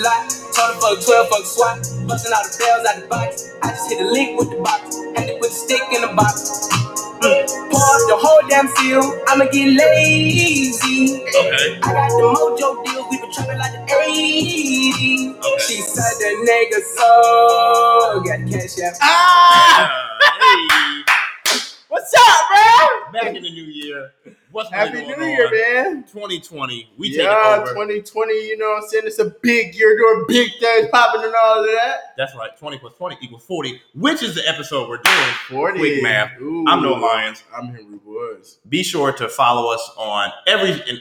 lot. Told her fuck 12, fuck SWAT. Busting all the bells out the box. I just hit a lick with the box. Had to put the stick in the box. Mm. Pour up the whole damn field. I'ma get lazy. Okay. I got the mojo deals. We been trapping like the 80s. Okay. She said the nigga so. Got the cash out. Ah! Uh, What's up, bro? back in the new year. What's Happy really New going Year, on? man. 2020. We take yeah, it over. 2020, you know what I'm saying? It's a big year doing big things, popping and all of that. That's right. 20 plus 20 equals 40, which is the episode we're doing. 40. Quick math. Ooh. I'm Noah Lyons. I'm Henry Woods. Be sure to follow us on every in,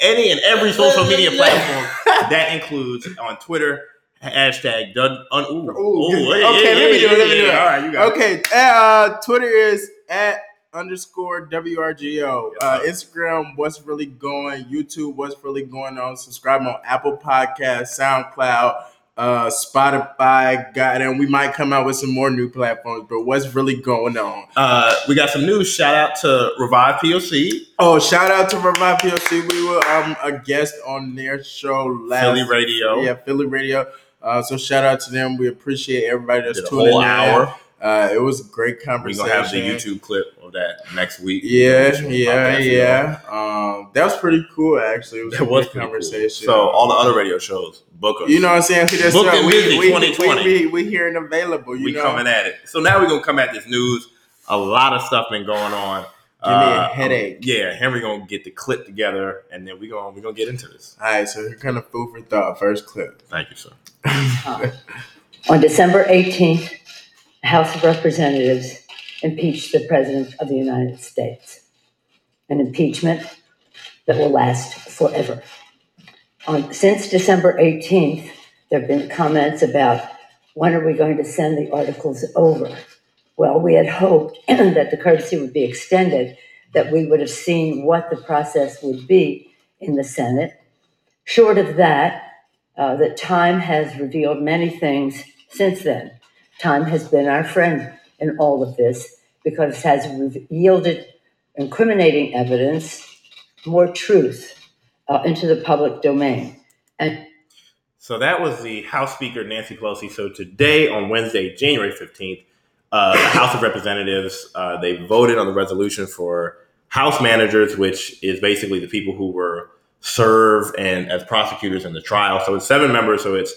any and every social media platform. That includes on Twitter, hashtag done. Un, ooh, Ooh, ooh, okay, yeah, let me do it, let me do yeah. it. All right, you got it. Okay, uh, Twitter is at underscore WRGO. Uh, Instagram, what's really going? YouTube, what's really going on? Subscribe on Apple Podcast, SoundCloud, uh, Spotify. Got and we might come out with some more new platforms. But what's really going on? Uh, we got some news. Shout out to Revive POC, Oh, shout out to Revive PLC. We were um a guest on their show last Philly Radio. Yeah, Philly Radio. Uh, so shout out to them. We appreciate everybody that's Did tuning in. hour. Uh, it was a great conversation. We're gonna have the YouTube clip of that next week. Yeah, yeah, yeah. Um, that was pretty cool. Actually, it was That a was good pretty cool. conversation. So all the other radio shows, book us. you know what I'm saying? See, that's Booked up. we, busy, we, 2020. We, we, we here and available. You we know, coming at it. So now we're gonna come at this news. A lot of stuff been going on. Give me a Uh, headache. Yeah, Henry gonna get the clip together, and then we gonna we gonna get into this. All right, so here kind of food for thought. First clip. Thank you, sir. On December 18th, House of Representatives impeached the President of the United States. An impeachment that will last forever. On, since December 18th, there have been comments about when are we going to send the articles over? Well, we had hoped that the courtesy would be extended, that we would have seen what the process would be in the Senate. Short of that, uh, that time has revealed many things since then. Time has been our friend in all of this because it has yielded incriminating evidence, more truth uh, into the public domain. And So that was the House Speaker Nancy Pelosi. So today, on Wednesday, January fifteenth, uh, the House of Representatives uh, they voted on the resolution for House managers, which is basically the people who were served and as prosecutors in the trial. So it's seven members. So it's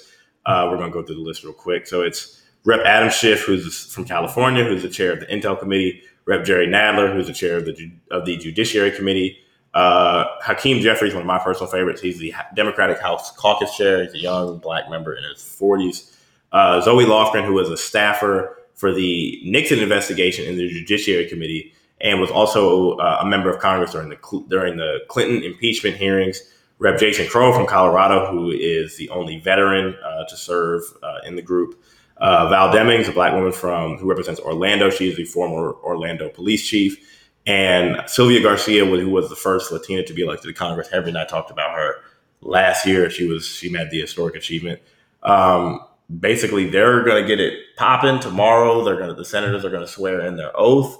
uh, we're going to go through the list real quick. So it's Rep. Adam Schiff, who's from California, who's the chair of the Intel Committee. Rep. Jerry Nadler, who's the chair of the of the Judiciary Committee. Uh, Hakeem Jeffries, one of my personal favorites. He's the Democratic House Caucus Chair. He's a young black member in his 40s. Uh, Zoe Lofgren, who was a staffer for the Nixon investigation in the Judiciary Committee, and was also uh, a member of Congress during the during the Clinton impeachment hearings. Rep. Jason Crow from Colorado, who is the only veteran uh, to serve uh, in the group. Uh, Val Demings, a black woman from who represents Orlando. She is the former Orlando police chief. And Sylvia Garcia, who was the first Latina to be elected to Congress. Henry and I talked about her last year. She was she made the historic achievement. Um, basically, they're going to get it popping tomorrow. They're going to the senators are going to swear in their oath.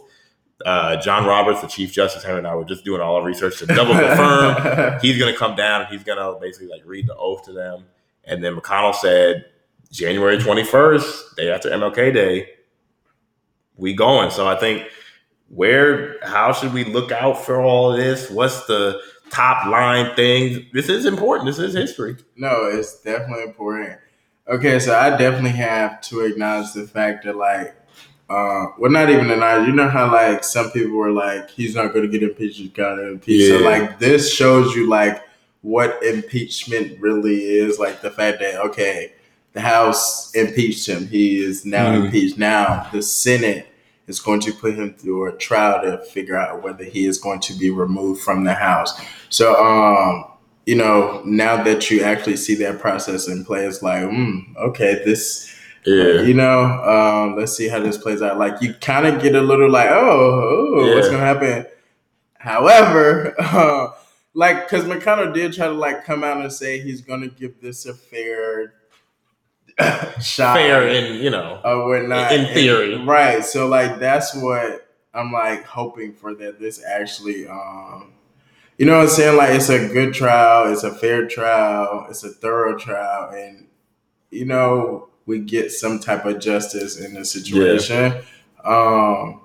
Uh, John Roberts, the Chief Justice, Henry and I were just doing all our research to double confirm. he's going to come down and he's going to basically like read the oath to them. And then McConnell said, January 21st, day after MLK Day, we going. So I think where, how should we look out for all this? What's the top line things? This is important. This is history. No, it's definitely important. Okay, so I definitely have to acknowledge the fact that like uh well not even acknowledge, you know how like some people were like he's not gonna get impeached, he's gonna impeach. So like this shows you like what impeachment really is, like the fact that okay, the House impeached him, he is now Mhm. impeached. Now the Senate is going to put him through a trial to figure out whether he is going to be removed from the House. So um you know, now that you actually see that process in play, it's like, mm, okay, this, you know, um, let's see how this plays out. Like, you kind of get a little like, oh, oh what's gonna happen? However, uh, like, because McConnell did try to like come out and say he's gonna give this a fair Fair and, you know, or whatnot. in And- theory. right? So, like, that's what I'm like hoping for that this actually. um you know what I'm saying? Like it's a good trial, it's a fair trial, it's a thorough trial, and you know, we get some type of justice in the situation. Um,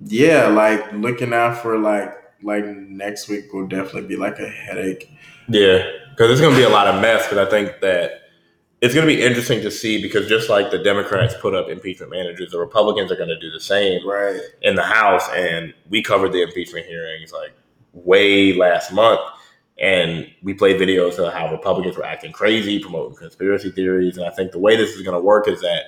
yeah, like looking out for like like next week will definitely be like a headache. Yeah, because it's to be a lot of mess. Because I think that it's going to be interesting to see because just like the Democrats put up impeachment managers, the Republicans are going to do the same Right. in the House. And we covered the impeachment hearings like way last month, and we played videos of how Republicans were acting crazy, promoting conspiracy theories. And I think the way this is going to work is that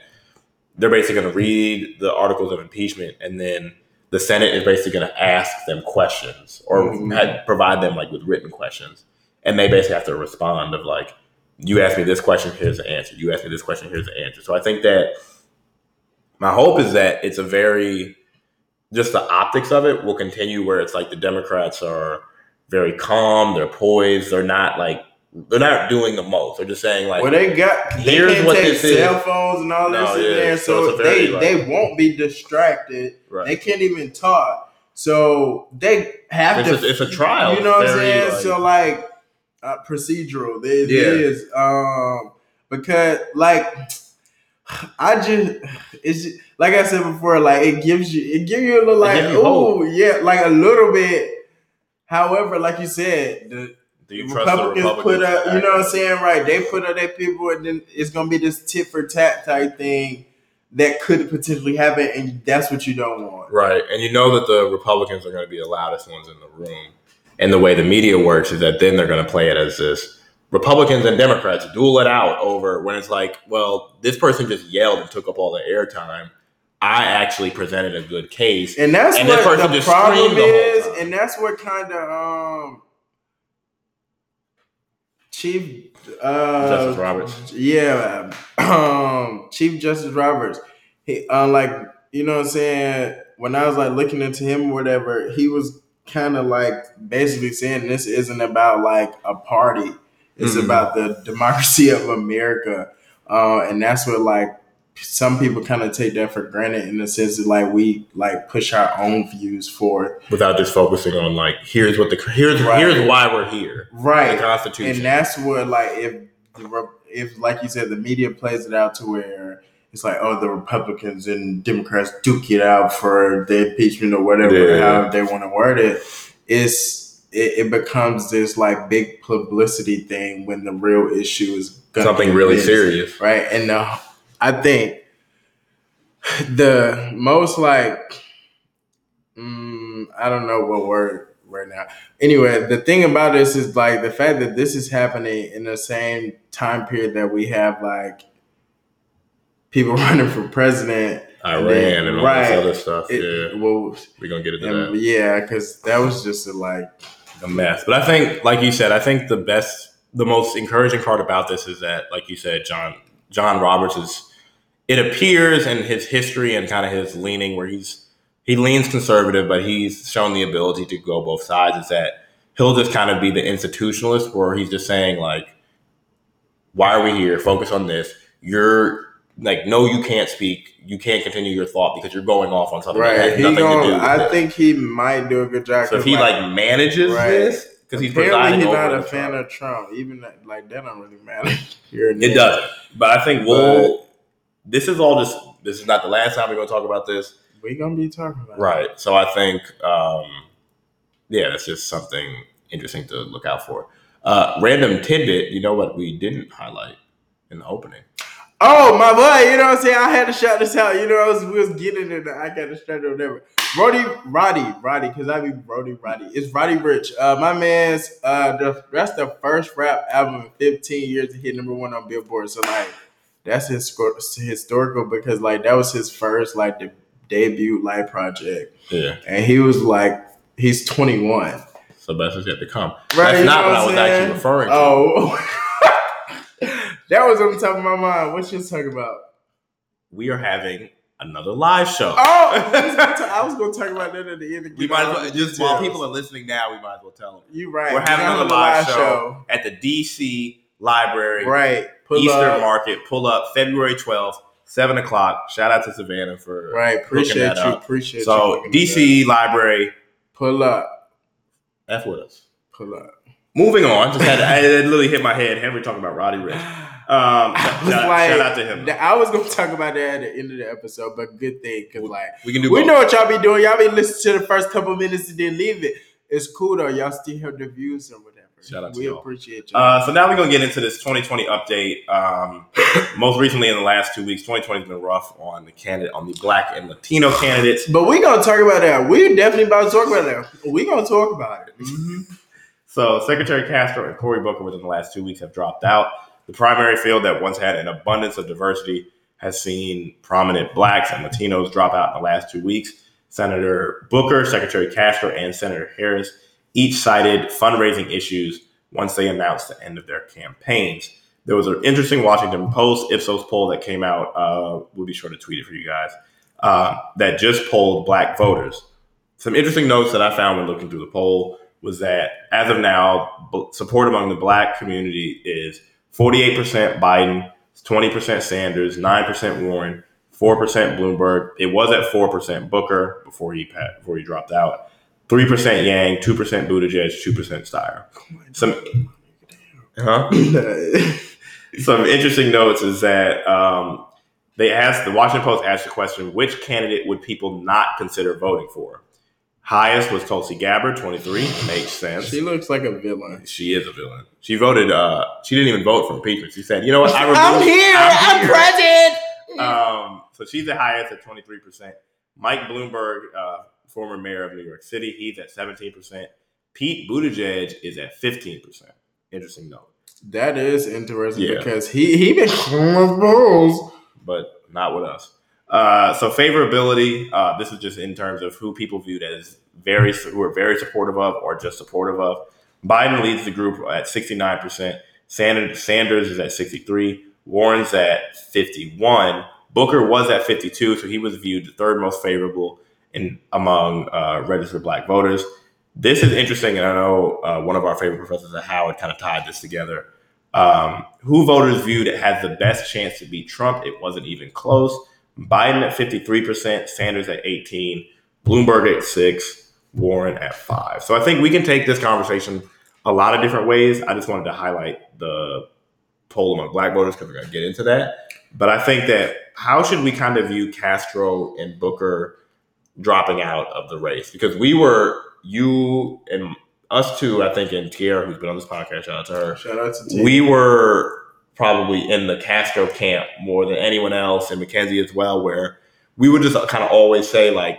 they're basically going to read the articles of impeachment, and then the Senate is basically going to ask them questions or Mhm. provide them like with written questions, and they basically have to respond of like, "You asked me this question, here's the answer. You asked me this question, here's the answer." So I think that my hope is that it's a very just the optics of it will continue where it's like the Democrats are very calm, they're poised, they're not like they're not doing the most. They're just saying like Well, they got they Here's can't what take this is. cell phones and all No, this in yeah, there, so so, very, they like- they won't be distracted. right. They can't even talk, so they have It's to. a- it's a trial. You know what I'm saying? like- so like uh, procedural, it Yeah. is um because like I just it's just, like I said before, like it gives you it gives you a little like oh yeah, like a little bit. However, like you said, the Do you trust the Republicans, Republicans? put up, you know what I'm saying, right? They put up their people, and then it's gonna be this tit for tat type thing that could potentially happen, and that's what you don't want. Right. And you know that the Republicans are going to be the loudest ones in the room. And the way the media works is that then they're going to play it as this Republicans and Democrats duel it out over when it's like, well, this person just yelled and took up all the airtime. I actually presented a good case. And that's And what person the just problem screamed the whole is, time. and that's what kind of um Chief uh, Justice Roberts. Yeah, um, Chief Justice Roberts. He uh, like you know what I'm saying. When I was like looking into him or whatever, he was kind of like basically saying this isn't about like a party. It's Mhm. about the democracy of America, uh, and that's what like some people kind of take that for granted in the sense that like we like push our own views forth. without just focusing on like here's what the here's Right. here's why we're here. Right. The Constitution. and that's what like if if like you said the media plays it out to where it's like oh the Republicans and Democrats duke it out for the impeachment or whatever Yeah. however they want to word it it's it, it becomes this like big publicity thing when the real issue is Something be really this, serious. right and uh, I think the most like mm, I don't know what word right now anyway, the thing about this is like the fact that this is happening in the same time period that we have like people running for president. Iran then- and all right. this other stuff. It, yeah. Well, We're gonna get into and- that. yeah, because that was just a, like a mess. But I think, like you said, I think the best, the most encouraging part about this is that, like you said, John John Roberts is. It appears in his history and kind of his leaning, where he's he leans conservative, but he's shown the ability to go both sides. Is that he'll just kind of be the institutionalist, where he's just saying like, "Why are we here? Focus on this. You're like, no, you can't speak. You can't continue your thought because you're going off on something that right. He nothing to do I it." think he might do a good job. So if he like manages Right. this, because he's apparently he's not a fan of Trump. Even that, like that don't really matter. It doesn't. But I think we'll. this is all just. This is not the last time we're going to talk about this, we're gonna be talking about it. right? So I think, um, yeah, that's just something interesting to look out for. Uh, random tidbit. You know what we didn't highlight in the opening? Oh my boy, you know what I'm saying? I had to shout this out. You know, I was, we was getting it. I got distracted or whatever. Roddy, Roddy, Roddy, because I be Roddy, Roddy. It's Roddy Ricch. Uh, my man's. Uh, the, that's the first rap album in 15 years to hit number one on Billboard. So like, that's his historical because like that was his first like de- debut live project, Yeah. and he was like, he's 21. So best is yet to come. Right, That's not know what I was actually referring to. Oh. that was on the top of my mind. What you talking about? We are having another live show. Oh, I was gonna talk about that at the end. we might as well just while people are listening now. We might as well tell them You're right. we're having another got live show at the DC Library. Right. Pull Eastern up. Market. Pull up February 12th, 7 o'clock. Shout out to Savannah for Right. Appreciate you. up. Appreciate you. So hooking DC Library. Pull up. F with us. Pull up. Moving on, just had I it literally hit my head. Henry talking about Roddy Ricch. Um, I was shout, like, shout out to him. I was gonna talk about that at the end of the episode, but good thing because like We can do. we both. know what y'all be doing. Y'all be listening to the first couple minutes and then leave it. It's cool though. Y'all still have the views and whatever. Shout out to we appreciate y'all. Uh, so now we're gonna get into this 2020 update. Um, most recently, in the last two weeks, 2020 has been rough on the candidate, on the Black and Latino candidates. but we gonna talk about that. We're definitely about to talk about that. We gonna talk about it. Mm-hmm. So Secretary Castro and Cory Booker within the last two weeks have dropped out. The primary field that once had an abundance of diversity has seen prominent blacks and Latinos drop out in the last two weeks. Senator Booker, Secretary Castro, and Senator Harris each cited fundraising issues once they announced the end of their campaigns. There was an interesting Washington Post Ipsos poll that came out. Uh, we'll be sure to tweet it for you guys. Uh, that just polled black voters. Some interesting notes that I found when looking through the poll was that as of now, b- support among the black community is 48% Biden, 20% Sanders, 9% Warren, 4% Bloomberg. It was at 4% Booker before he before he dropped out. 3% Yang, 2% Buttigieg, 2% Steyer. Some huh? Some interesting notes is that um, they asked the Washington Post asked the question, which candidate would people not consider voting for? Highest was Tulsi Gabbard, 23. Makes sense. she looks like a villain. She is a villain. She voted. Uh, she didn't even vote for impeachment. She said, "You know what? I removed, I'm here. I'm, here." present. Um, so she's the highest at twenty three percent. Mike Bloomberg, uh, former mayor of New York City, he's at seventeen percent. Pete Buttigieg is at fifteen percent. Interesting note, That is interesting Yeah. because he he been calling balls. but not with us. Uh, so favorability. Uh, this is just in terms of who people viewed as very who are very supportive of or just supportive of. Biden leads the group at sixty nine percent. Sanders is at sixty three. Warren's at fifty one. Booker was at fifty two, so he was viewed the third most favorable in among uh, registered Black voters. This is interesting, and I know uh, one of our favorite professors at Howard kind of tied this together. Um, who voters viewed has the best chance to beat Trump? It wasn't even close. Biden at 53%, Sanders at 18, Bloomberg at 6, Warren at 5. So I think we can take this conversation a lot of different ways. I just wanted to highlight the poll among black voters because we're going to get into that. But I think that how should we kind of view Castro and Booker dropping out of the race? Because we were, you and us two, I think, and Tierra, who's been on this podcast, shout out to her, Shout out to T. we were probably in the Castro camp more than anyone else, and Mackenzie as well, where we would just kind of always say like,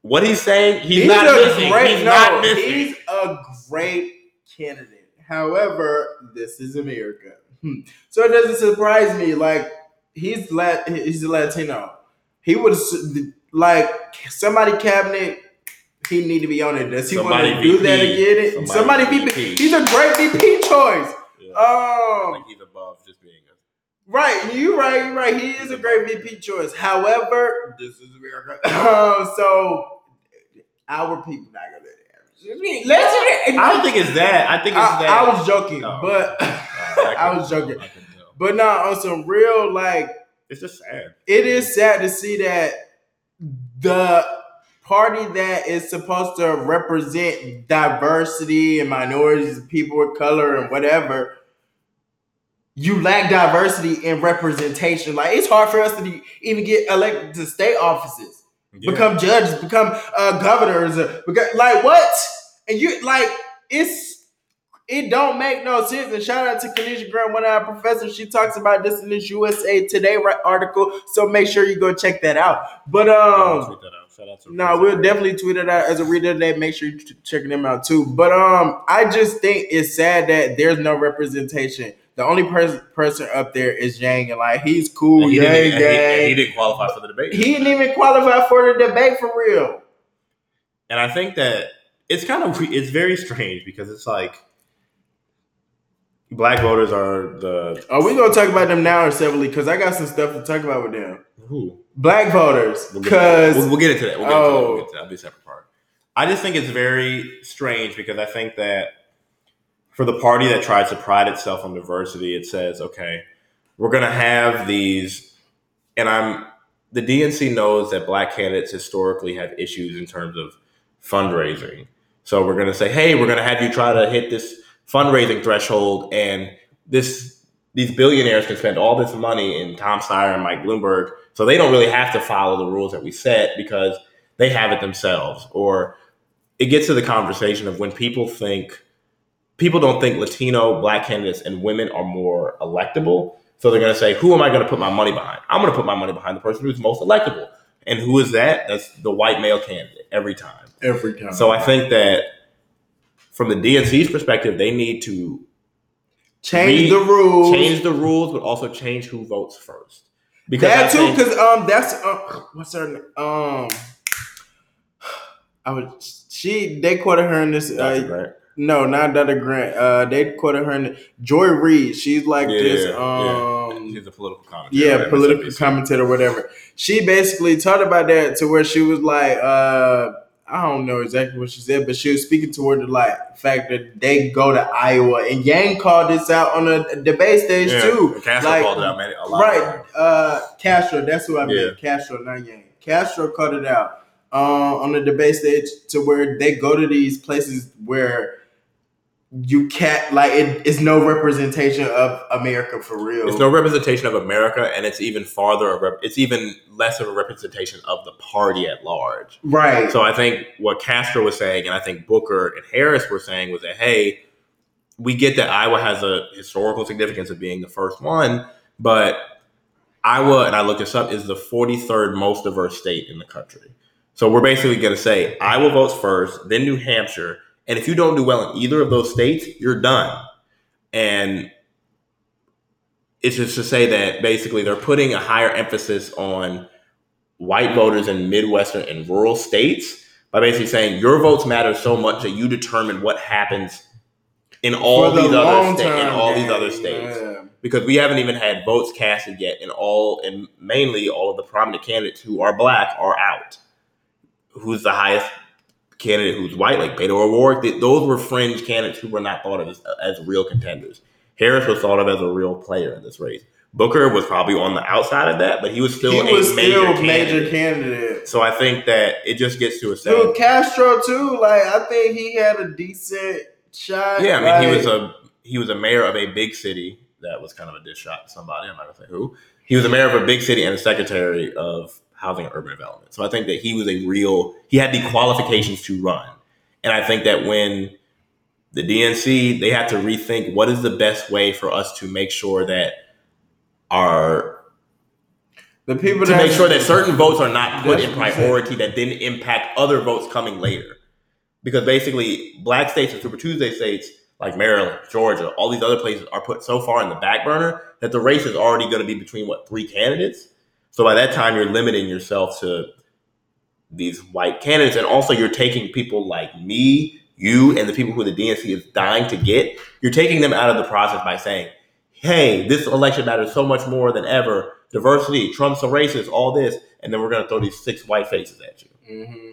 "What he's saying, he's, not a missing. Great, he's no, not missing." He's a great candidate. However, this is America, Hmm. so it doesn't surprise me. Like he's lat, he's a Latino. He would like somebody cabinet. He need to be on it. Does he want to do that again? Somebody Somebody, VP. VP. He's a great VP choice. Yeah. Um, like he's above just being a Right, you right, you right. He is a great VP choice. However, this is America. Um, so our people not gonna let it happen. Listen, I don't think it's that. I think it's I, that. I was joking, Oh. but Uh, I, I was joking. I but no, on some real like It's just sad. it is sad to see that the party that is supposed to represent diversity and minorities, people of color, and whatever, you lack diversity in representation. Like it's hard for us to be, even get elected to state offices, Yeah. become judges, become uh, governors, like what? And you like it's. It don't make no sense. And shout out to Keneshia Grant, one of our professors. She talks about this in this USA Today article. So make sure you go check that out. But um, tweet that out. Shout out to no, we'll definitely tweet it out as a reader today. Make sure you ch- checking them out too. But um, I just think it's sad that there's no representation. The only person person up there is Yang, and like he's cool, And he, Yang, didn't, and he, he didn't qualify for the debate. He didn't even qualify for the debate for real. And I think that it's kind of it's very strange because it's like black voters are the Are we gonna talk about them now or separately? Because I got some stuff to talk about with them. who Black voters, We'll because we'll, we'll get into that. We'll get into that. Oh. We'll get to that. That'll be a separate part. I just think it's very strange because I think that for the party that tries to pride itself on diversity, it says, okay, we're going to have these, and I'm the DNC knows that black candidates historically have issues in terms of fundraising. So we're going to say, hey, we're going to have you try to hit this fundraising threshold, and this these billionaires can spend all this money in Tom Steyer and Mike Bloomberg, so they don't really have to follow the rules that we set because they have it themselves. Or it gets to the conversation of when people think people don't think Latino, black candidates, and women are more electable. So they're going to say, who am I going to put my money behind? I'm going to put my money behind the person who's most electable. And who is that? That's the white male candidate every time. Every time. So I think that from the DNC's perspective, they need to change re- the rules. change the rules, but also change who votes first. Because that I too, because um, that's uh, what's her name? Um, I was she they quoted her in this. Uh. No, not Dr. Grant. Uh, they quoted her in Joy Reid. She's like Yeah, this. yeah. Um, She's a political commentator. yeah, at political commentator, whatever. She basically talked about that to where she was like, uh, I don't know exactly what she said, but she was speaking toward the like fact that they go to Iowa, and Yang called this out on a debate stage Yeah, too. Castro Like, called it out, man. A lot Right, uh, Castro. That's who I Yeah. meant. Castro, not Yang. Castro called it out uh, on the debate stage to where they go to these places where you can't like it, it's no representation of America for real. It's no representation of America, and it's even farther. a Rep- it's even less of a representation of the party at large. right. So I think what Castro was saying, and I think Booker and Harris were saying, was that hey, we get that Iowa has a historical significance of being the first one, but Iowa, and I looked this up, is the 43rd most diverse state in the country. So we're basically going to say Iowa votes first, then New Hampshire, and if you don't do well in either of those states, you're done. And it's just to say that basically they're putting a higher emphasis on white voters in Midwestern and rural states by basically saying your votes matter so much that you determine what happens in all the these other states. In all these other states, yeah. because we haven't even had votes casted yet, and all and mainly all of the prominent candidates who are black are out. Who's the highest candidate? Who's white? Like Beto O'Rourke. Th- Those were fringe candidates who were not thought of as, as real contenders. Harris was thought of as a real player in this race. Booker was probably on the outside of that, but he was still he a was major still candidate. major candidate. So I think that it just gets to a Dude, saying. Castro too. Like I think he had a decent shot. Yeah, I mean, he was a he was a mayor of a big city. That was kind of a diss shot to somebody. I'm not gonna say who. He was a mayor of a big city and a secretary of housing and urban development. So I think that he was a real. He had the qualifications to run, and I think that when the DNC they had to rethink what is the best way for us to make sure that our the people to make sure that certain votes are not put in That's what I'm priority that then impact other votes coming later. Because basically, black states and Super Tuesday states like Maryland, Georgia, all these other places are put so far in the back burner that the race is already going to be between what three candidates. So by that time, you're limiting yourself to these white candidates, and also you're taking people like me, you, and the people who the DNC is dying to get. You're taking them out of the process by saying, "Hey, this election matters so much more than ever. Diversity, Trump's a racist, all this," and then we're going to throw these six white faces at you. hmm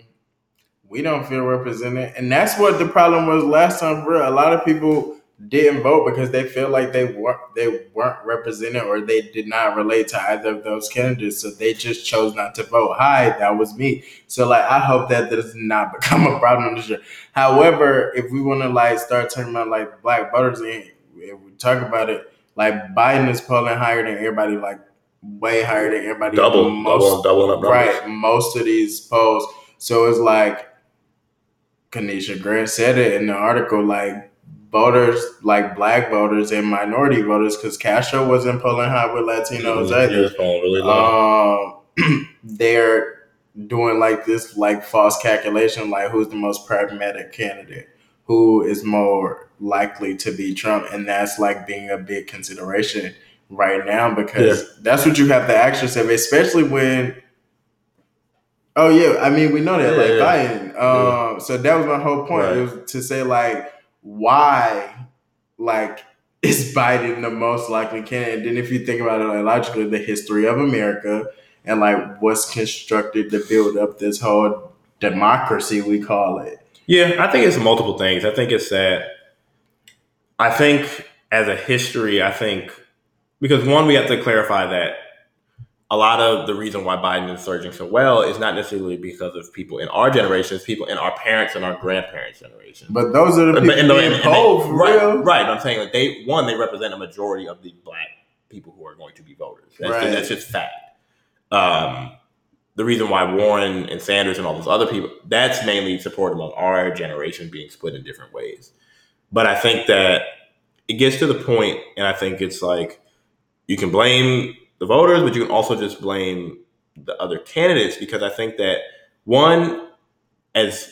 We don't feel represented, and that's what the problem was last time. For a lot of people didn't vote because they feel like they weren't they weren't represented or they did not relate to either of those candidates, so they just chose not to vote. Hi, that was me. So like, I hope that does not become a problem this year. However, if we want to like start talking about like black voters, and if we talk about it, like Biden is polling higher than everybody, like way higher than everybody. Double, Most- double, doubling up numbers. right most of these polls so it's like keneshia grant said it in the article like voters like black voters and minority voters because castro wasn't pulling high with latinos He either. really um they're doing like this like false calculation like who's the most pragmatic candidate? Who is more likely to be trump? And that's like being a big consideration right now because that's what you have to ask yourself especially when oh yeah i mean we know that Yeah, like yeah. biden um so that was my whole point Right. was to say like why like is Biden the most likely candidate? Then if you think about it like logically, the history of America and like what's constructed to build up this whole democracy we call it. Yeah, I think it's multiple things. I think it's that I think as a history, I think because one, we have to clarify that a lot of the reason why Biden is surging so well is not necessarily because of people in our generation, it's people in our parents and our grandparents' generation. But those are the people and the- being and- and they- right, right. I'm saying like they one, they represent a majority of the black people who are going to be voters. That's, Right. that's just fact. Um, the reason why Warren and Sanders and all those other people, that's mainly support among our generation being split in different ways. But I think that it gets to the point, and I think it's like you can blame the voters, but you can also just blame the other candidates because I think that one, as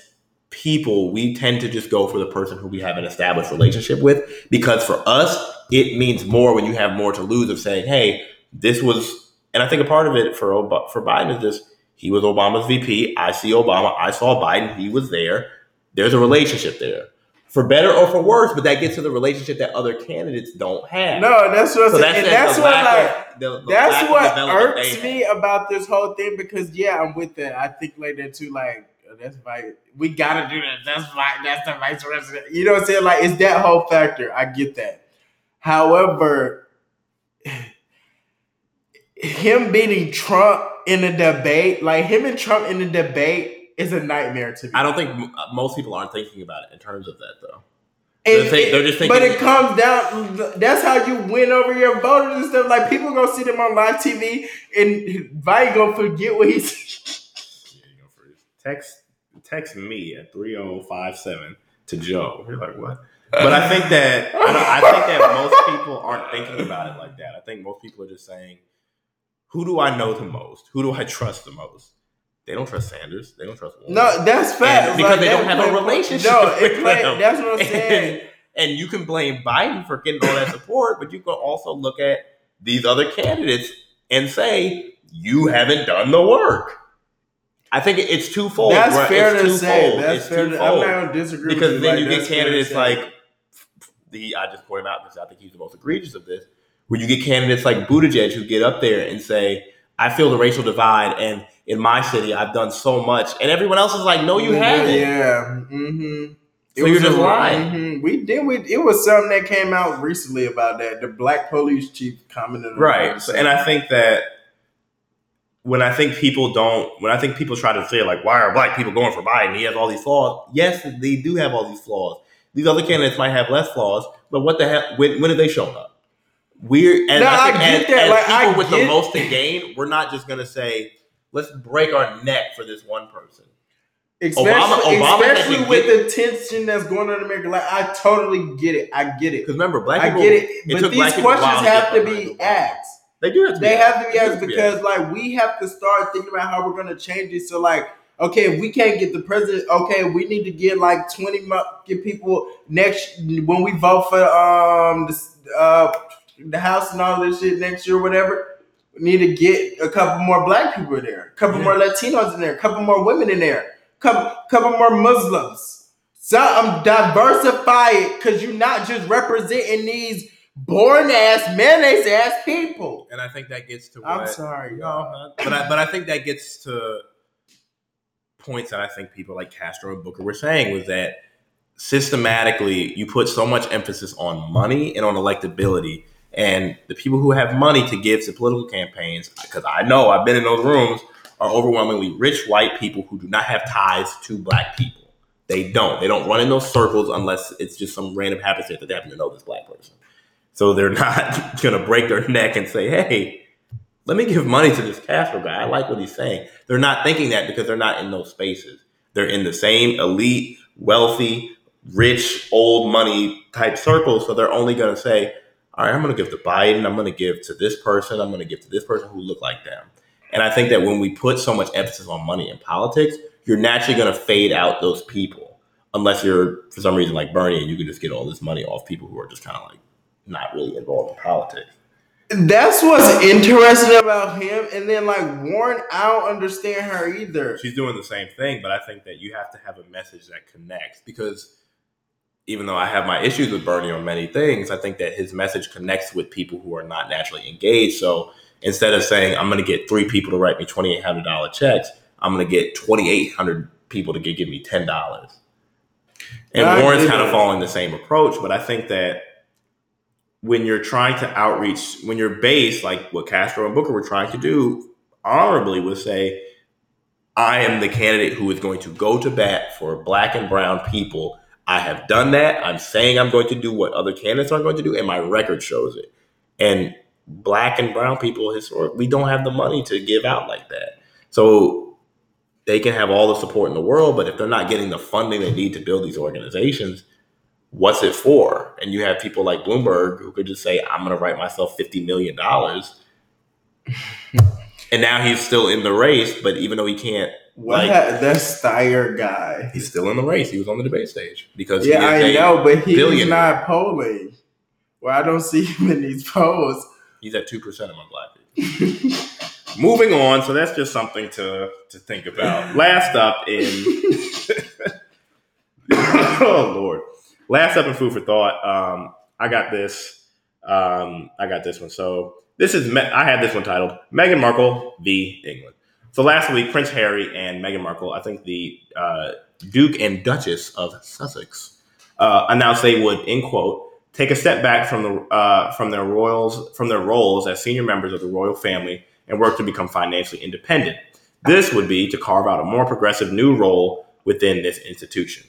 people, we tend to just go for the person who we have an established relationship with because for us, it means more when you have more to lose of saying, hey, this was, and I think a part of it for Ob- for Biden is just he was Obama's VP. I see Obama. I saw Biden. He was there. There's a relationship there, for better or for worse. But that gets to the relationship that other candidates don't have. No, that's what so that's that's what like of- the- the that's what irks have. me about this whole thing because yeah, I'm with that. I think like that too. Like uh, that's vice. We gotta do that. That's vice. That's the vice president. You know what I'm saying? Like it's that whole factor. I get that. However, him beating Trump in a debate, like him and Trump in a debate, is a nightmare to me. I don't think m- uh, most people aren't thinking about it in terms of that, though. And They're think- they're just but it comes down. That's how you win over your voters and stuff. Like people gonna see them on live TV, and Vi gonna forget what he's. Text text me at three zero five seven to Joe. You're like what? But I think that I, don't- I think that most people aren't thinking about it like that. I think most people are just saying, "Who do I know the most? Who do I trust the most?" They don't trust Sanders. They don't trust Warren. No, that's fact. And because they don't have a relationship No, with it play, them. that's what I'm saying. And you can blame Biden for getting all that support, but you can also look at these other candidates and say you haven't done the work. I think it's twofold. that's right? fair It's to say. That's It's fair. To, I'm not gonna disagree because with then Like, you get that's fair to candidates like the I just pointed out because I think he's the most egregious of this. Where you get candidates like Buttigieg who get up there and say, "I feel the racial divide, and in my city, I've done so much," and everyone else is like, "No, you Yeah, haven't." Yeah. Mm-hmm. So you're just lying. hmm We did. We, it was something that came out recently about that. The black police chief commented on Right. it. So, and I think that when I think people don't, when I think people try to say like, why are black people going for Biden? He has all these flaws. Yes, they do have all these flaws. These other candidates might have less flaws, but what the hell? When, when have they shown up? We're and No, I, think I get as, that. as Like, people I with the most to gain, we're not just gonna say, let's break our neck for this one person. Especially, Obama- Obama especially with the tension that's going on in America. Like, I totally get it. I get it. Because remember, black I people. get it. it But these black people a questions have to be asked. They do have to. They be have to be asked because, like, we have to start thinking about how we're going to change it. So, like, okay, if we can't get the president, okay, we need to get like twenty, get people next when we vote for um the uh the house and all this shit next year, whatever. Need to get a couple more black people in there, a couple Yeah. more Latinos in there, a couple more women in there, couple couple more Muslims. Something diversify it, cause you're not just representing these born ass mayonnaise ass people. And I think that gets to what. I'm sorry, uh, y'all. No, but I, but I think that gets to points that I think people like Castro and Booker were saying was that systematically you put so much emphasis on money and on electability, and the people who have money to give to political campaigns, because I know I've been in those rooms, are overwhelmingly rich white people who do not have ties to black people. They don't. They don't run in those circles unless it's just some random happenstance that they happen to know this black person. So they're not gonna break their neck and say, "Hey, let me give money to this Castro guy. I like what he's saying. They're not thinking that because they're not in those spaces. They're in the same elite, wealthy, rich, old money type circles. So they're only going to say, all right, I'm going to give to Biden. I'm going to give to this person. I'm going to give to this person who look like them. And I think that when we put so much emphasis on money in politics, you're naturally going to fade out those people unless you're, for some reason, like Bernie and you can just get all this money off people who are just kind of like not really involved in politics. That's what's interesting about him. And then like Warren, I don't understand her either. she's doing the same thing, but I think that you have to have a message that connects because even though I have my issues with Bernie on many things, I think that his message connects with people who are not naturally engaged. So instead of saying I'm going to get three people to write me twenty eight hundred dollar checks, I'm going to get twenty eight hundred people to give, me ten dollars. And I Warren's kind of following the same approach, but I think that when you're trying to outreach, when you're based like what Castro and Booker were trying to do, honorably would say, I am the candidate who is going to go to bat for black and brown people. I have done that. I'm saying I'm going to do what other candidates aren't going to do, and my record shows it. And black and brown people, historically, we don't have the money to give out like that. So they can have all the support in the world, but if they're not getting the funding they need to build these organizations, what's it for? And you have people like Bloomberg who could just say, I'm going to write myself $50 million. and now he's still in the race, but even though he can't, What like, ha- that Steyer guy? he's still in the race. He was on the debate stage because Yeah, I know, but he's not polling. Well, I don't see him in these polls. He's at 2% among black people. Moving on, so that's just something to, to think about. Last up in oh lord, last up in food for thought. Um, I got this. Um, I got this one. So this is Me- I had this one titled Meghan Markle v England. So last week, Prince Harry and Meghan Markle, I think the uh, Duke and Duchess of Sussex, uh, announced they would, in quote, take a step back from the uh, from their royals from their roles as senior members of the royal family and work to become financially independent. This would be to carve out a more progressive new role within this institution.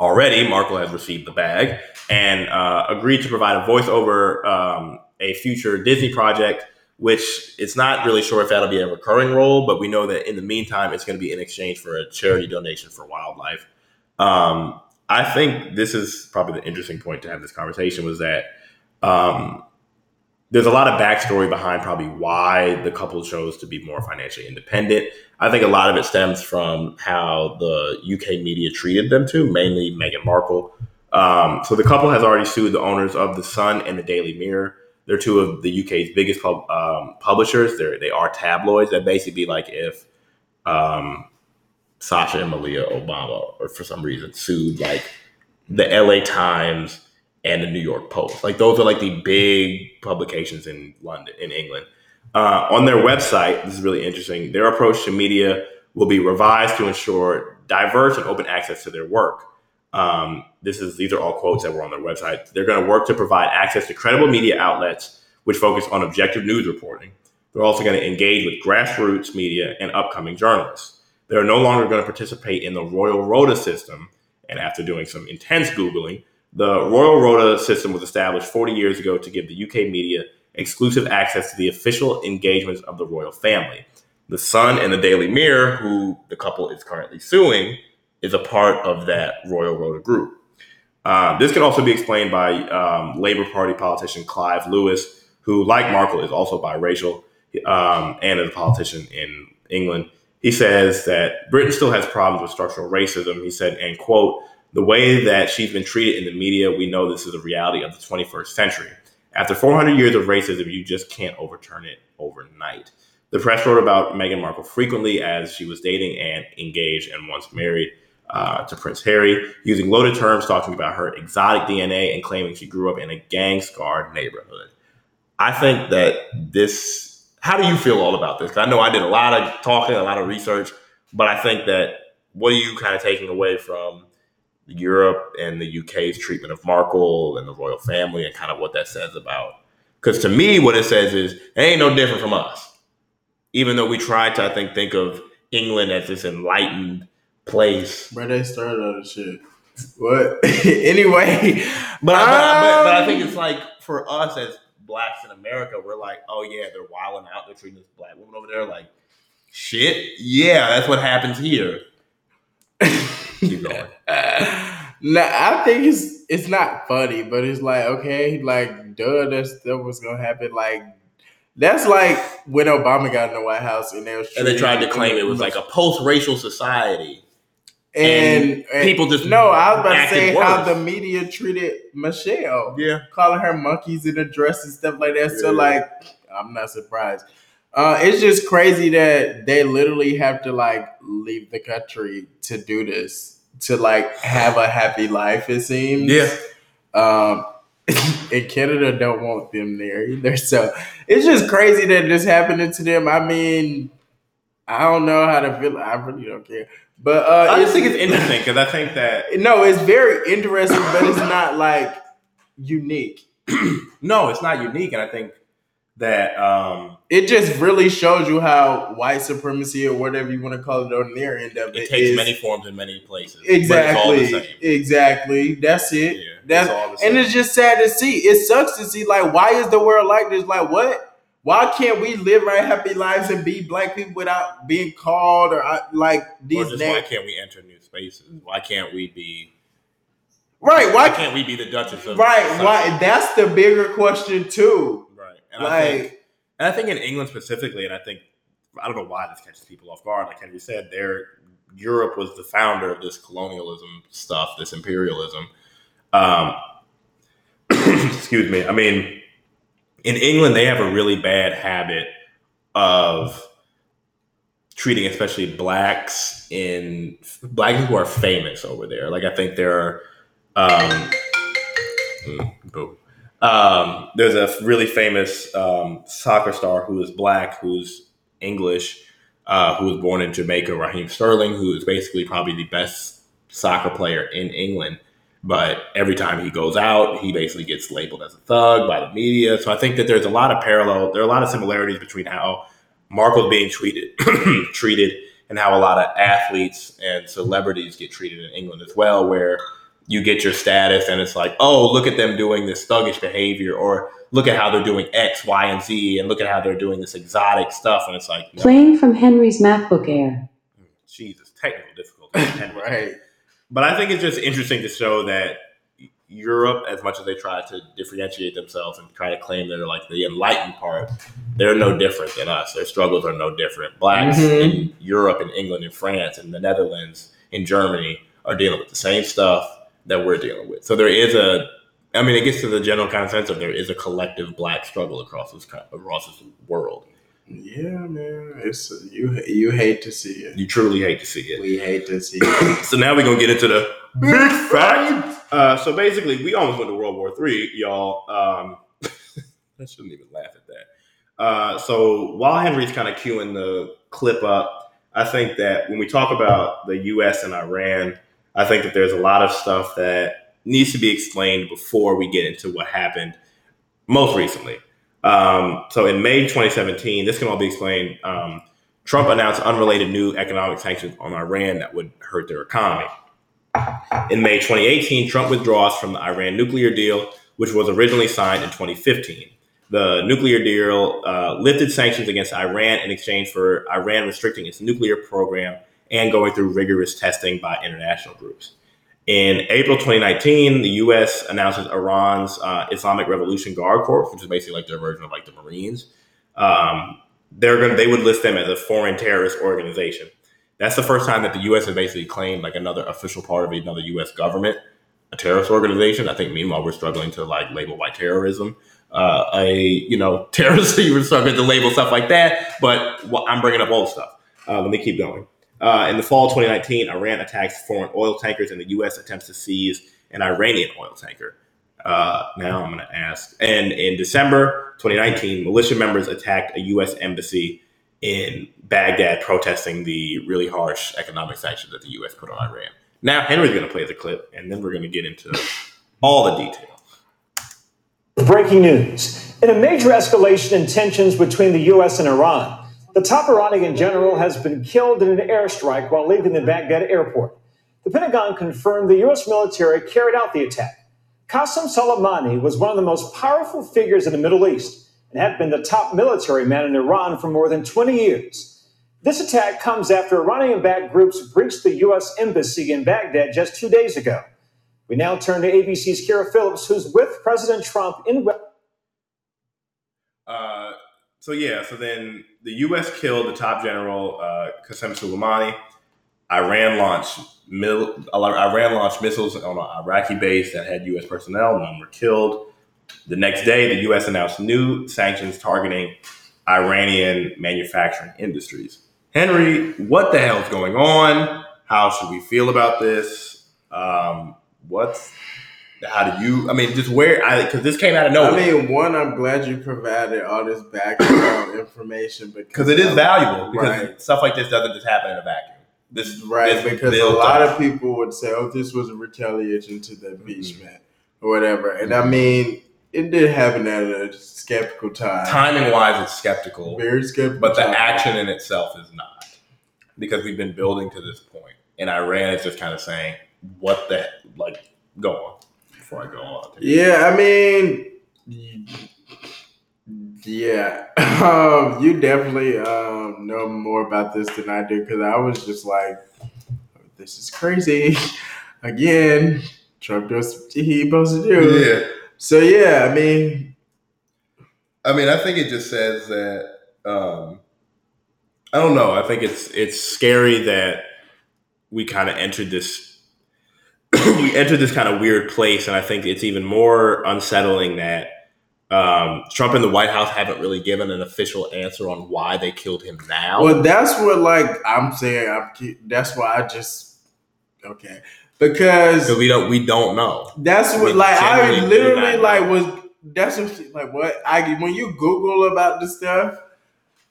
Already, Markle has received the bag and uh, agreed to provide a voice over um, a future Disney project, which it's not really sure if that'll be a recurring role, but we know that in the meantime, it's going to be in exchange for a charity donation for wildlife. Um, I think this is probably the interesting point to have this conversation was that um, there's a lot of backstory behind probably why the couple chose to be more financially independent. I think a lot of it stems from how the UK media treated them too, mainly Meghan Markle. Um, so the couple has already sued the owners of the Sun and the Daily Mirror. They're two of the UK's biggest pub, um, publishers. They're, they are tabloids. That basically be like if um, Sasha and Malia Obama, or for some reason, sued like the LA Times and the New York Post. Like those are like the big publications in London, in England. Uh, on their website, this is really interesting. Their approach to media will be revised to ensure diverse and open access to their work. Um, this is these are all quotes that were on their website. They're going to work to provide access to credible media outlets which focus on objective news reporting. They're also going to engage with grassroots media and upcoming journalists. They're no longer going to participate in the Royal Rota system. And after doing some intense Googling, the Royal Rota system was established 40 years ago to give the UK media exclusive access to the official engagements of the royal family. The Sun and the Daily Mirror, who the couple is currently suing, is a part of that Royal Rota group. Uh, this can also be explained by um, Labour Party politician Clive Lewis, who, like Markle, is also biracial um, and is a politician in England. He says that Britain still has problems with structural racism. He said, and quote, the way that she's been treated in the media, we know this is a reality of the 21st century. After 400 years of racism, you just can't overturn it overnight. The press wrote about Meghan Markle frequently as she was dating and engaged and once married uh, to Prince Harry, using loaded terms talking about her exotic DNA and claiming she grew up in a gang scarred neighborhood. I think that this, how do you feel all about this? I know I did a lot of talking, a lot of research, but I think that what are you kind of taking away from Europe and the UK's treatment of Markle and the royal family and kind of what that says about. Because to me, what it says is it ain't no different from us. Even though we try to, I think, think of England as this enlightened place. Bro, they started all the shit. What? anyway, But, I- but, I- but, but I um, think it's like for us as blacks in America, we're like, oh yeah, they're wilding out. They're treating this black woman over there like shit. Yeah, that's what happens here. Keep going. nah, I think it's it's not funny, but it's like okay, like duh, that's that was gonna happen. Like that's like when Obama got in the White House and they was And they tried to claim it was like a post-racial society. And, and people just no. I was about to say how the media treated Michelle, Yeah. calling her monkeys in a dress and stuff like that. So like, I'm not surprised. Uh, it's just crazy that they literally have to like leave the country to do this to like have a happy life. It seems. Yeah. Um, and Canada don't want them there either. So it's just crazy that this happening to them. I mean, I don't know how to feel. I really don't care. But uh, I just think it's interesting because I think that no, it's very interesting, but it's not like unique. no, it's not unique, and I think that um, It just really shows you how white supremacy or whatever you want to call it on their end of it it takes is- many forms in many places. but it's all Exactly. the same. Exactly. That's it. Yeah, That's it's all the and it's just sad to see. It sucks to see. Like, why is the world like this? Like, what? Why can't we live our happy lives and be black people without being called or uh, like or these just why can't we enter new spaces? Why can't we be? Right? Why Why? can't we be the Duchess of? Right? something? Why? That's the bigger question too. Right. And I think Like, And I think in England specifically, and I think I don't know why this catches people off guard. Like Henry said, there Europe was the founder of this colonialism stuff, this imperialism. Um, excuse me. I mean, in England, they have a really bad habit of treating, especially blacks in black people who are famous over there. Like I think there are. Um, mm, boo. Um, there's a really famous um, soccer star who is black, who's English, uh, who was born in Jamaica, Raheem Sterling, who is basically probably the best soccer player in England. But every time he goes out, he basically gets labeled as a thug by the media. So I think that there's a lot of parallel, there are a lot of similarities between how Marco's being treated, treated, and how a lot of athletes and celebrities get treated in England as well, where you get your status and it's like, oh, look at them doing this thuggish behavior, or look at how they're doing X, Y, and Z, and look at how they're doing this exotic stuff. And it's like, no, Playing from Henry's MacBook Air. Mm, Jesus, technical difficulty. right? But I think it's just interesting to show that Europe, as much as they try to differentiate themselves and try to claim they're like the enlightened part, they're no different than us. Their struggles are no different. Blacks Mhm. in Europe and England and France and the Netherlands and Germany are dealing with the same stuff that we're dealing with. So there is a, I mean, it gets to the general consensus of there is a collective black struggle across this across this world. Yeah, man. It's you. You hate to see it. You truly hate to see it. We hate to see it. so now we're gonna get into the big fact. Uh, so basically, we almost went to World War Three, y'all. Um, I shouldn't even laugh at that. Uh, so while Henry's kind of queuing the clip up, I think that when we talk about the U.S. and Iran, I think that there's a lot of stuff that needs to be explained before we get into what happened most recently. Um, so in May 2017, this can all be explained. Um, Trump announced unrelated new economic sanctions on Iran that would hurt their economy. In May 2018, Trump withdraws from the Iran nuclear deal, which was originally signed in 2015. The nuclear deal uh, lifted sanctions against Iran in exchange for Iran restricting its nuclear program and going through rigorous testing by international groups. In April 2019, the U.S. announces Iran's uh, Islamic Revolution Guard Corps, which is basically like their version of like the Marines. Um, they're going they would list them as a foreign terrorist organization. That's the first time that the U.S. has basically claimed like another official part of another U.S. government, a terrorist organization. I think meanwhile we're struggling to like label white terrorism. Uh, a you know terrorist, you were struggling to label stuff like that. But well, I'm bringing up all old stuff. Uh, let me keep going. Uh, in the fall 2019, Iran attacks foreign oil tankers, and the U.S. attempts to seize an Iranian oil tanker. Uh, now I'm going to ask. And in December 2019, militia members attacked a U.S. embassy in Baghdad, protesting the really harsh economic sanctions that the U.S. put on Iran. Now Henry's going to play the clip, and then we're going to get into all the details. Breaking news. In a major escalation in tensions between the U.S. and Iran, the top Iranian general has been killed in an airstrike while leaving the Baghdad airport. The Pentagon confirmed the U.S. military carried out the attack. Qasem Soleimani was one of the most powerful figures in the Middle East and had been the top military man in Iran for more than 20 years. This attack comes after Iranian backed groups breached the U.S. embassy in Baghdad just two days ago. We now turn to ABC's Kara Phillips, who's with President Trump in. Uh, so yeah, so then the U.S. killed the top general uh, Qasem Soleimani. Iran launched mil- Iran launched missiles on an Iraqi base that had U.S. personnel. None were killed. The next day, the U.S. announced new sanctions targeting Iranian manufacturing industries. Henry, what the hell's going on? How should we feel about this? Um, what's how do you? I mean, just where? I because this came out of nowhere. I mean, one, I'm glad you provided all this background information because it is valuable. Because Right. stuff like this doesn't just happen in a vacuum. This is Right, this because a lot up. of people would say, "Oh, this was a retaliation to the Mm-hmm. impeachment or whatever," and I mean, it did happen at a skeptical time. Timing wise, it's skeptical, Very skeptical. but the time. action in itself is not because we've been building to this point, and Iran is just kind of saying, "What the like?" Go on before I go on. Yeah, I mean, yeah, um, you definitely um, know more about this than I do because I was just like, this is crazy. Again, Trump does what he supposed to do. Yeah. So yeah, I mean, I mean, I think it just says that. Um, I don't know. I think it's it's scary that we kind of entered this. We entered this kind of weird place, and I think it's even more unsettling that um, Trump and the White House haven't really given an official answer on why they killed him now. well, that's what like I'm saying. I'm, that's why I just okay because we don't we don't know. That's We what like I literally like was that's what she- like what I when you Google about this stuff,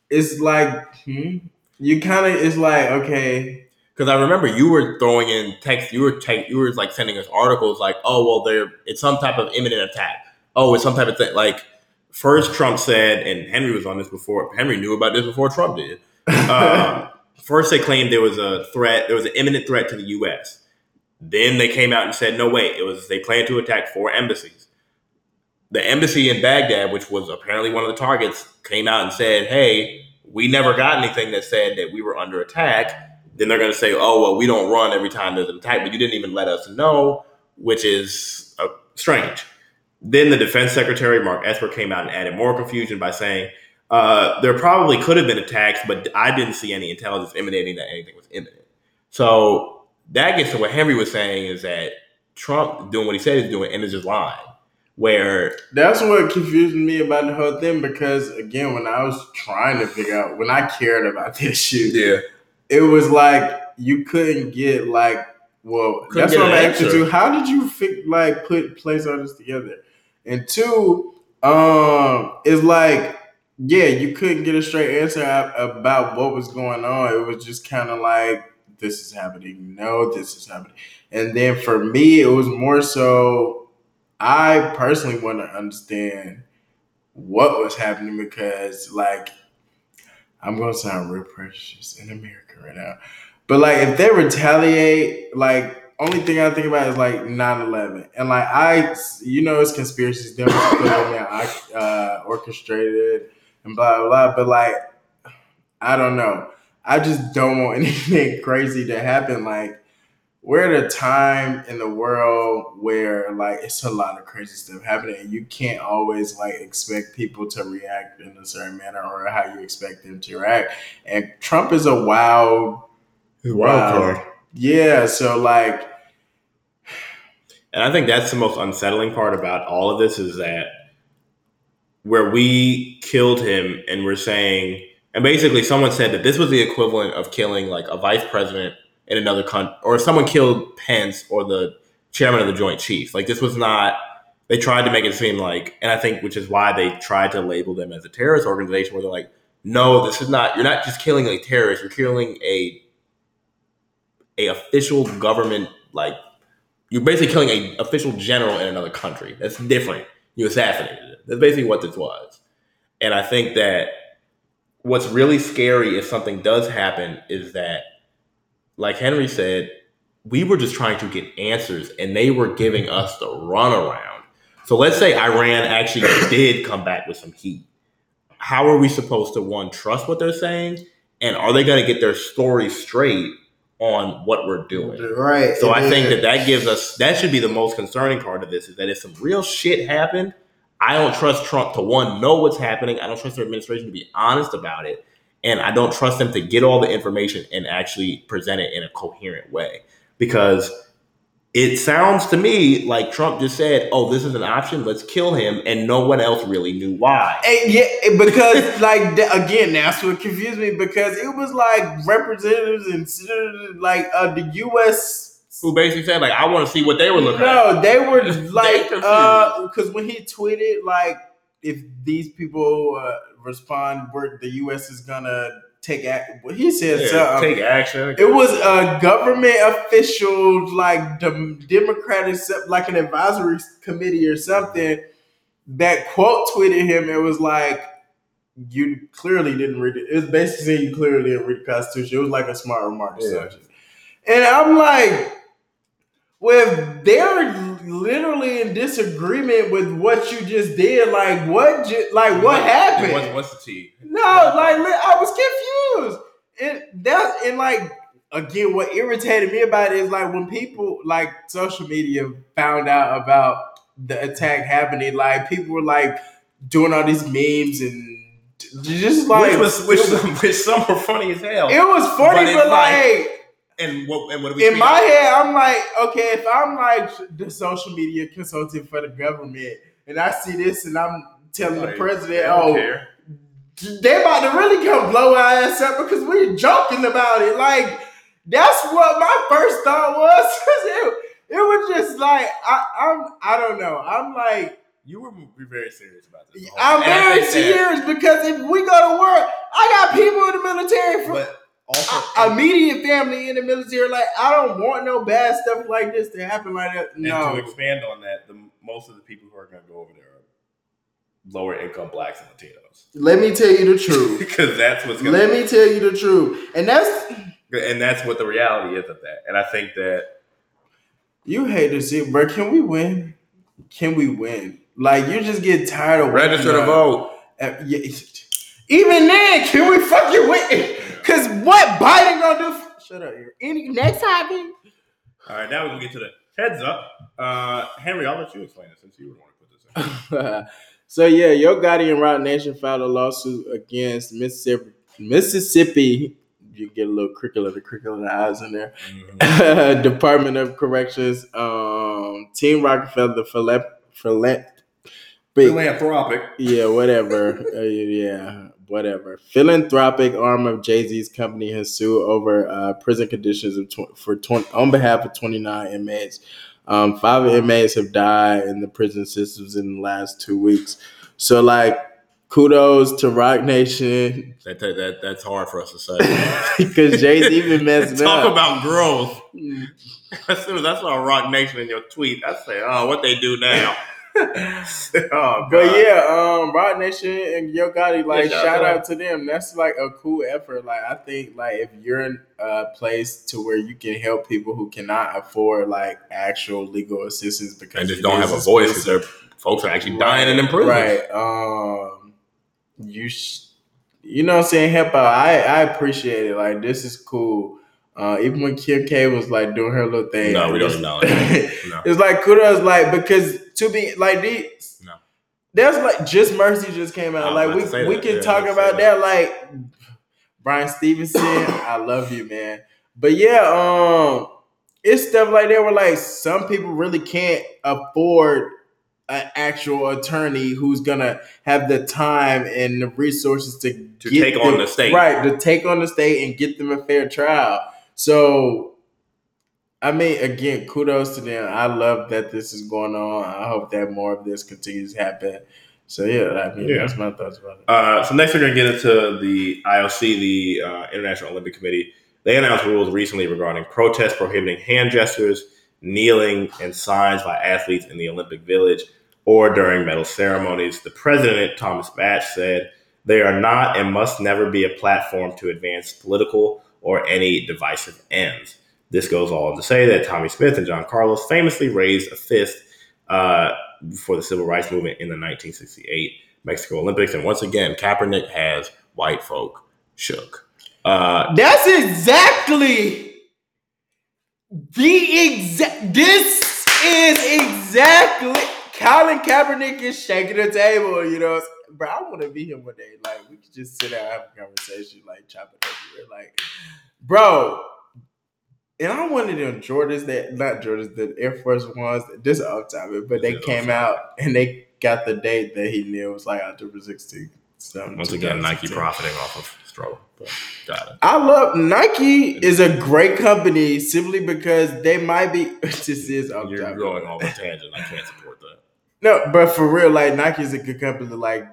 it's like hmm, you kind of it's like okay Because I remember you were throwing in text, you were te- you were like sending us articles like, oh well, there it's some type of imminent attack. Oh, it's some type of thing. Like first, Trump said, and Henry was on this before. Henry knew about this before Trump did. Um, first, they claimed there was a threat, there was an imminent threat to the U.S. Then they came out and said, no, wait, it was they planned to attack four embassies. The embassy in Baghdad, which was apparently one of the targets, came out and said, hey, we never got anything that said that we were under attack then they're going to say, "Oh, well, we don't run every time there's an attack, but you didn't even let us know," which is uh, strange. Then the defense secretary Mark Esper came out and added more confusion by saying uh, there probably could have been attacks, but I didn't see any intelligence emanating that anything was imminent. So that gets to what Henry was saying is that Trump doing what he said he's doing and is just lying. Where that's what confused me about the whole thing because again when I was trying to figure out when I cared about this shit, yeah, it was like you couldn't get like well Couldn't that's what I'm asking you. How did you fi- like put place this together? And two, um, it's like yeah, you couldn't get a straight answer about what was going on. It was just kind of like this is happening. No, this is happening. And then for me, it was more so. I personally want to understand what was happening because, like, I'm gonna sound real precious in America right now. But like if they retaliate, like only thing I think about is like 9-11. And like I you know it's conspiracies them uh orchestrated and blah blah blah. But like I don't know. I just don't want anything crazy to happen. Like we're at a time in the world where like it's a lot of crazy stuff happening and you can't always like expect people to react in a certain manner or how you expect them to react and trump is a wild wild card. yeah so like And I think that's the most unsettling part about all of this is that where we killed him and we're saying, and basically someone said that this was the equivalent of killing like a vice president in another country, or if someone killed Pence or the chairman of the Joint Chiefs. Like this was not. They tried to make it seem like, and I think which is why they tried to label them as a terrorist organization, where they're like, no, this is not. You're not just killing a terrorist. You're killing a a official government like you're basically killing a official general in another country. That's different. You assassinated him. That's basically what this was. And I think that what's really scary if something does happen is that, like Henry said, we were just trying to get answers and they were giving us the runaround. So let's say Iran actually did come back with some heat. How are we supposed to, one, trust what they're saying? And are they going to get their story straight on what we're doing? right So I think that that gives us that should be the most concerning part of this is that if some real shit happened, I don't trust Trump to one know what's happening. I don't trust their administration to be honest about it, and I don't trust them to get all the information and actually present it in a coherent way because it sounds to me like Trump just said, "Oh, this is an option. Let's kill him," and no one else really knew why. And yeah, because like again, that's what confused me because it was like representatives and senators, like uh, the U.S. Who basically said, "Like, I want to see what they were looking at." No, they were like, confused. uh, because when he tweeted like, if these people uh, respond, we're, the U.S. is gonna take act. Well, he said Yeah, something. take action. It was a government official, like the Democratic, like an advisory committee or something, that quote tweeted him. It was like you clearly didn't read it. It was basically saying you clearly didn't read the Constitution. It was like a smart remark. or Yeah. something. And I'm like, well, they're literally in disagreement with what you just did. Like, what? Ju- like, what happened? What's, what's the T? No, like li- I was confused. And that and like again, what irritated me about it is like when people like social media found out about the attack happening, like people were like doing all these memes and just like which was which, which some were funny as hell. it was funny, But but, like- like and what and what we in my head, I'm like, okay, if I'm like the social media consultant for the government and I see this and I'm telling Like, the president, oh, care. they about to really come blow our ass up because we're joking about it. Like that's what my first thought was. it, it was just like I, I'm I don't know. I'm like You were very serious about this. I'm time. And I very serious because if we go to work, I got people in the military from But also, immediate family in the military. Like I don't want no bad stuff like this to happen like that. and to expand on that, the most of the people who are going to go over there are lower income blacks and Latinos Let me tell you the truth. because that's what's going Let me tell you the truth. And that's and that's what the reality is of that. And I think that You hate to see it, bro. Can we win? Can we win? Like you just get tired of register to vote. Even then, can we fucking win? Cause what Biden gonna do? f- Shut up here. Any next topic? All right, now we're gonna get to the heads up. Uh, Henry, I'll let you explain it since you were the one who put this in. so yeah, Yo Gotti and Roc Nation filed a lawsuit against Mississippi. Mississippi, you get a little crickle of the crickle of the eyes in there. Mhm. Department of Corrections, um, Team Rockefeller, Philip, Philip, Philanthropic. yeah, whatever, uh, yeah, whatever. Philanthropic arm of Jay Z's company has sued over uh, prison conditions of tw- for 20, on behalf of twenty nine inmates. Um, five inmates have died in the prison systems in the last two weeks. So, like, kudos to Roc Nation That, that, that that's hard for us to say. because Jay Z been messing Talk up. Talk about growth. As soon as I saw Roc Nation in your tweet, I say, "Oh, what they do now?" oh, But yeah, um, Roc Nation and Yo Gotti, like Yeah, shout shout out. out to them. That's like a cool effort. Like I think, like if you're in a place to where you can help people who cannot afford like actual legal assistance because and just don't have a voice because their folks are actually dying in them prisons. Right. Um, you, sh- you know, what I'm saying help out. I I appreciate it. Like this is cool. Uh, even when Kim K was like doing her little thing. No, we don't know. acknowledge. No. it's like kudos, like because to be like these, No. there's like just mercy just came out. Like we we that. can Yeah, talk about say that. Like Bryan Stevenson, I love you, man. But yeah, um, it's stuff like that where like some people really can't afford an actual attorney who's gonna have the time and the resources to To take on the state. right? To take on the state and get them a fair trial. So, I mean, again, kudos to them. I love that this is going on. I hope that more of this continues to happen. So yeah, I mean, Yeah. that's my thoughts about it. Uh, so next, we're going to get into the IOC, the uh, International Olympic Committee. They announced rules recently regarding protests prohibiting hand gestures, kneeling, and signs by athletes in the Olympic Village or during medal ceremonies. The president, Thomas Bach, said they are not and must never be a platform to advance political or any divisive ends. This goes on to say that Tommie Smith and John Carlos famously raised a fist uh, for the civil rights movement in the 1968 Mexico Olympics. And once again, Kaepernick has white folk shook. Uh, That's exactly the exact. This is exactly. Colin Kaepernick is shaking the table. You know, bro. I want to be him one day. Like we could just sit down and have a conversation, like chop it up. here. Like, bro. And I wanted them Jordans that not Jordans, the Air Force ones. This is off topic, but they came out and they got the date that he knew it was like October 16th. So once again, Nike profiting off of struggle. Got it. I love Nike is a great company simply because they might be. this is off You're topic. going on a tangent. I can't support that. No, but for real, like Nike is a good company. Like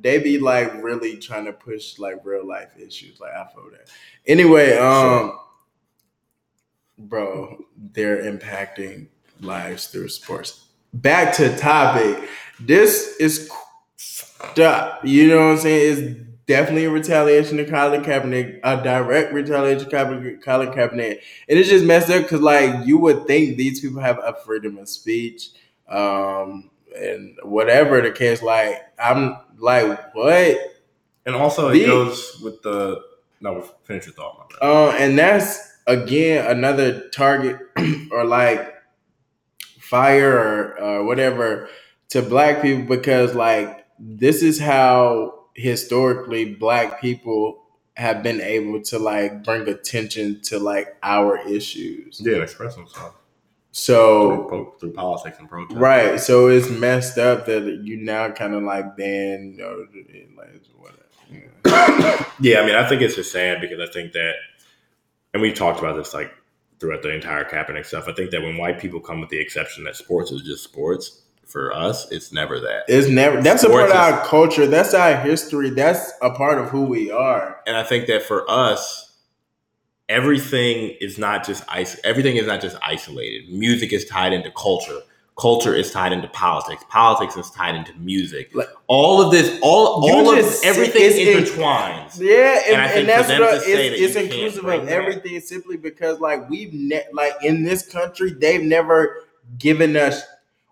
they be like really trying to push like real life issues. Like I feel that. Anyway, um, bro, they're impacting lives through sports. back to topic. This is stop. You know what I'm saying? It's definitely a retaliation to Colin Kaepernick, a direct retaliation to Colin Kaepernick, and it's just messed up because like you would think these people have a freedom of speech, um, and whatever the case. Like I'm like what? And also, it goes with the no. Finish your thought. My bad. Uh, and that's again another target or like fire or uh, whatever to black people because like this is how historically black people have been able to like bring attention to like our issues. Yeah, express themselves So through, through politics and protest. right, so it's messed up that you now kind of like ban you know, like whatever. Yeah. Yeah, I mean, I think it's just sad because I think that, and we talked about this like throughout the entire Kaepernick stuff. I think that when white people come with the exception that sports is just sports, for us, it's never that. It's never that's a part Sports of our culture. That's our history. That's a part of who we are. and I think that for us, everything is not just is- everything is not just isolated. Music is tied into culture. Culture is tied into politics. Politics is tied into music. Like- all of this, all all of just- everything in- intertwines. Yeah, and, And I and, that's for them what it's, that it's inclusive of that- everything simply because like we've ne- like in this country they've never given us.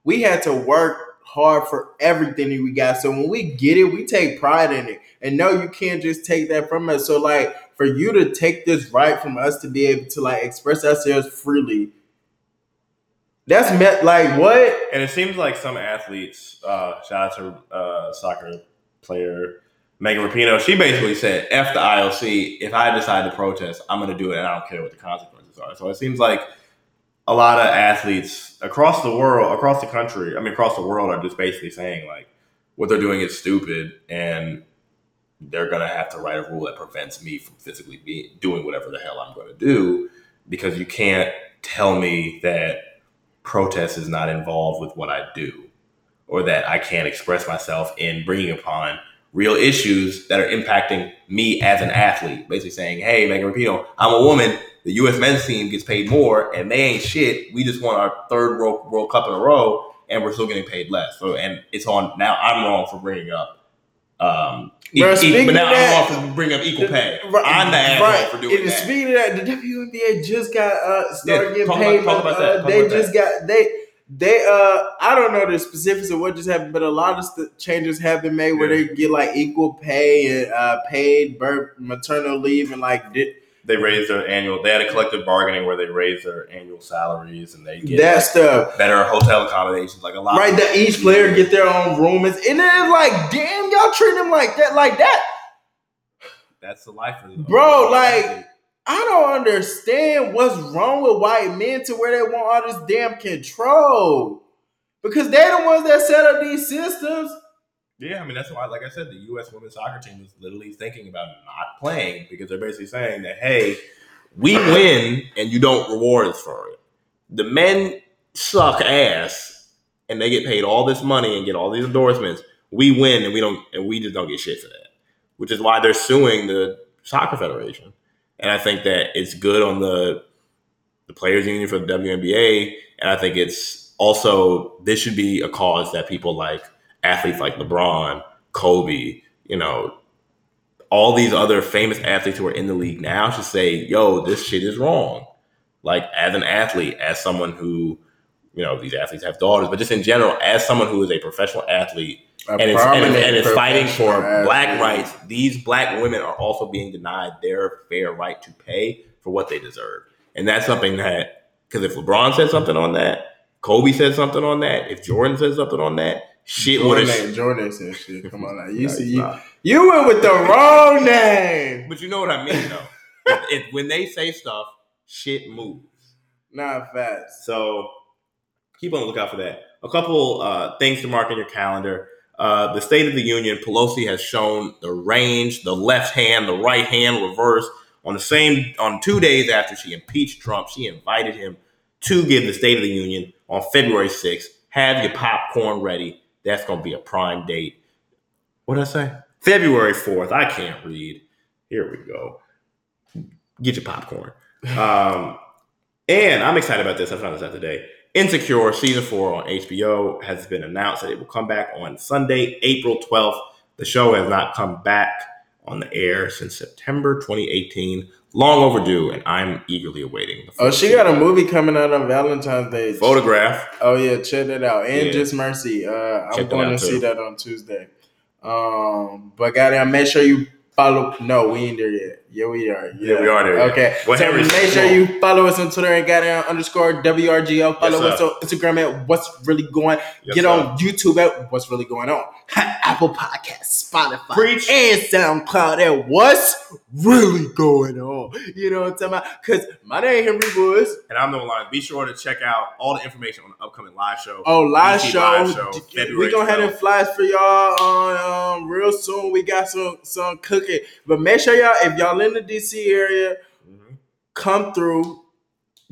We had to work hard for everything that we got. So when we get it, we take pride in it. And no, you can't just take that from us. So like for you to take this right from us to be able to like express ourselves freely, that's met like what? And it seems like some athletes, uh, shout out to uh, soccer player Megan Rapinoe, she basically said, F the IOC, if I decide to protest, I'm to do it and I don't care what the consequences are. So it seems like a lot of athletes across the world, across the country, I mean, across the world are just basically saying, like, what they're doing is stupid and they're to have to write a rule that prevents me from physically be, doing whatever the hell I'm to do because you can't tell me that protest is not involved with what I do or that I can't express myself in bringing upon real issues that are impacting me as an athlete. Basically saying, hey, Megan Rapinoe, I'm a woman. The U.S. men's team gets paid more and they ain't shit. We just won our third World, World Cup in a row and we're still getting paid less. So, and it's on now. I'm wrong for bringing up, um, e- Bro, e- but now that- I'm wrong for bringing up equal pay. Right, I'm the asshole right. for doing and that. Speaking of that, the WNBA just got uh started Yeah, getting paid. about- about uh, that, they just got they they uh I don't know the specifics of what just happened, but a lot of st- changes have been made where Yeah. they get like equal pay and uh paid birth maternal leave and like di- They raised their annual. They had a collective bargaining where they raised their annual salaries and they get that like, stuff. better hotel accommodations. Like a lot, Right, that each player get their own room, and and then like, damn, y'all treat them like that, like that. That's the life of of- Bro, like- I don't understand what's wrong with white men to where they want all this damn control. Because they're the ones that set up these systems. Yeah, I mean that's why, like I said, the U.S. women's soccer team was literally thinking about not playing because they're basically saying that hey, we win and you don't reward us for it. The men suck ass and they get paid all this money and get all these endorsements. We win and we don't, and we just don't get shit for that. Which is why they're suing the soccer federation. And I think that it's good on the the players union for the WNBA, and I think it's also this should be a cause that people like athletes like LeBron, Kobe, you know, all these other famous athletes who are in the league now should say, "Yo, this shit is wrong." Like as an athlete, as someone who, you know, these athletes have daughters, but just in general, as someone who is a professional athlete A and it's, and, and it's fighting for professional black rights. These black women are also being denied their fair right to pay for what they deserve, and that's something that because if LeBron said something on that, Kobe said something on that, if Jordan said something on that, shit would Jordan, have. ain't- Jordan said shit. Come on now. You No, see, you, not. you went with the wrong name. But you know what I mean, though. if, if- when they say stuff, shit moves. Not fast. So keep on the lookout for that. A couple uh, things to mark in your calendar. Uh, the State of the Union, Pelosi has shown the range, the left hand, the right hand reverse on the same on two days after she impeached Trump. She invited him to give the State of the Union on February 6th. Have your popcorn ready. That's going to be a prime date. What did I say? February 4th. I can't read. Here we go. Get your popcorn. Um, and I'm excited about this. I found this out today. Insecure season four on HBO has been announced that it will come back on Sunday, April 12th. The show has not come back on the air since September 2018. Long overdue, and I'm eagerly awaiting the Oh, she got a movie coming out on Valentine's Day. photograph. Oh yeah, check that out. And Yeah. Just Mercy. Uh, I'm going to out, see that on Tuesday. Um, but goddamn, make sure you follow. No, we ain't there yet. Yeah, we are. Yeah, we are there. Okay. Well, so make sure you follow us on Twitter and goddamn underscore WRGO. Follow Yes, us on Instagram at What's Really Going. Yes, Get sir. on YouTube at What's Really Going On. Apple Podcasts, Spotify, Preach. and SoundCloud at What's Really Going On. You know what I'm talking about? Because my name Henry Woods. And I'm no line. Be sure to check out all the information on the upcoming live show. Oh, live DC show. live show, we February gonna have 12th. them flies for y'all on um, real soon. We got some some cooking, but make sure y'all if y'all in the DC area, Mhm. come through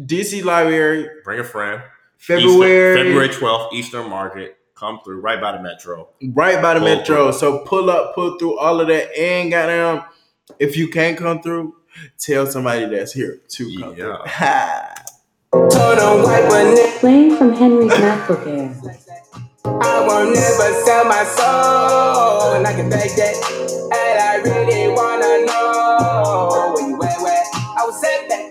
DC Library Bring a friend. February Eastern, February 12th, Eastern Market. Come through right by the metro. right by the Pull metro. So pull up, pull through all of that, and goddamn, if you can't come through, tell somebody that's here to come Yeah. through. Ha. Told them white but ne- Playing from Henry's MacBook Air. I won't never sell my soul. And I can beg that. And I really said that.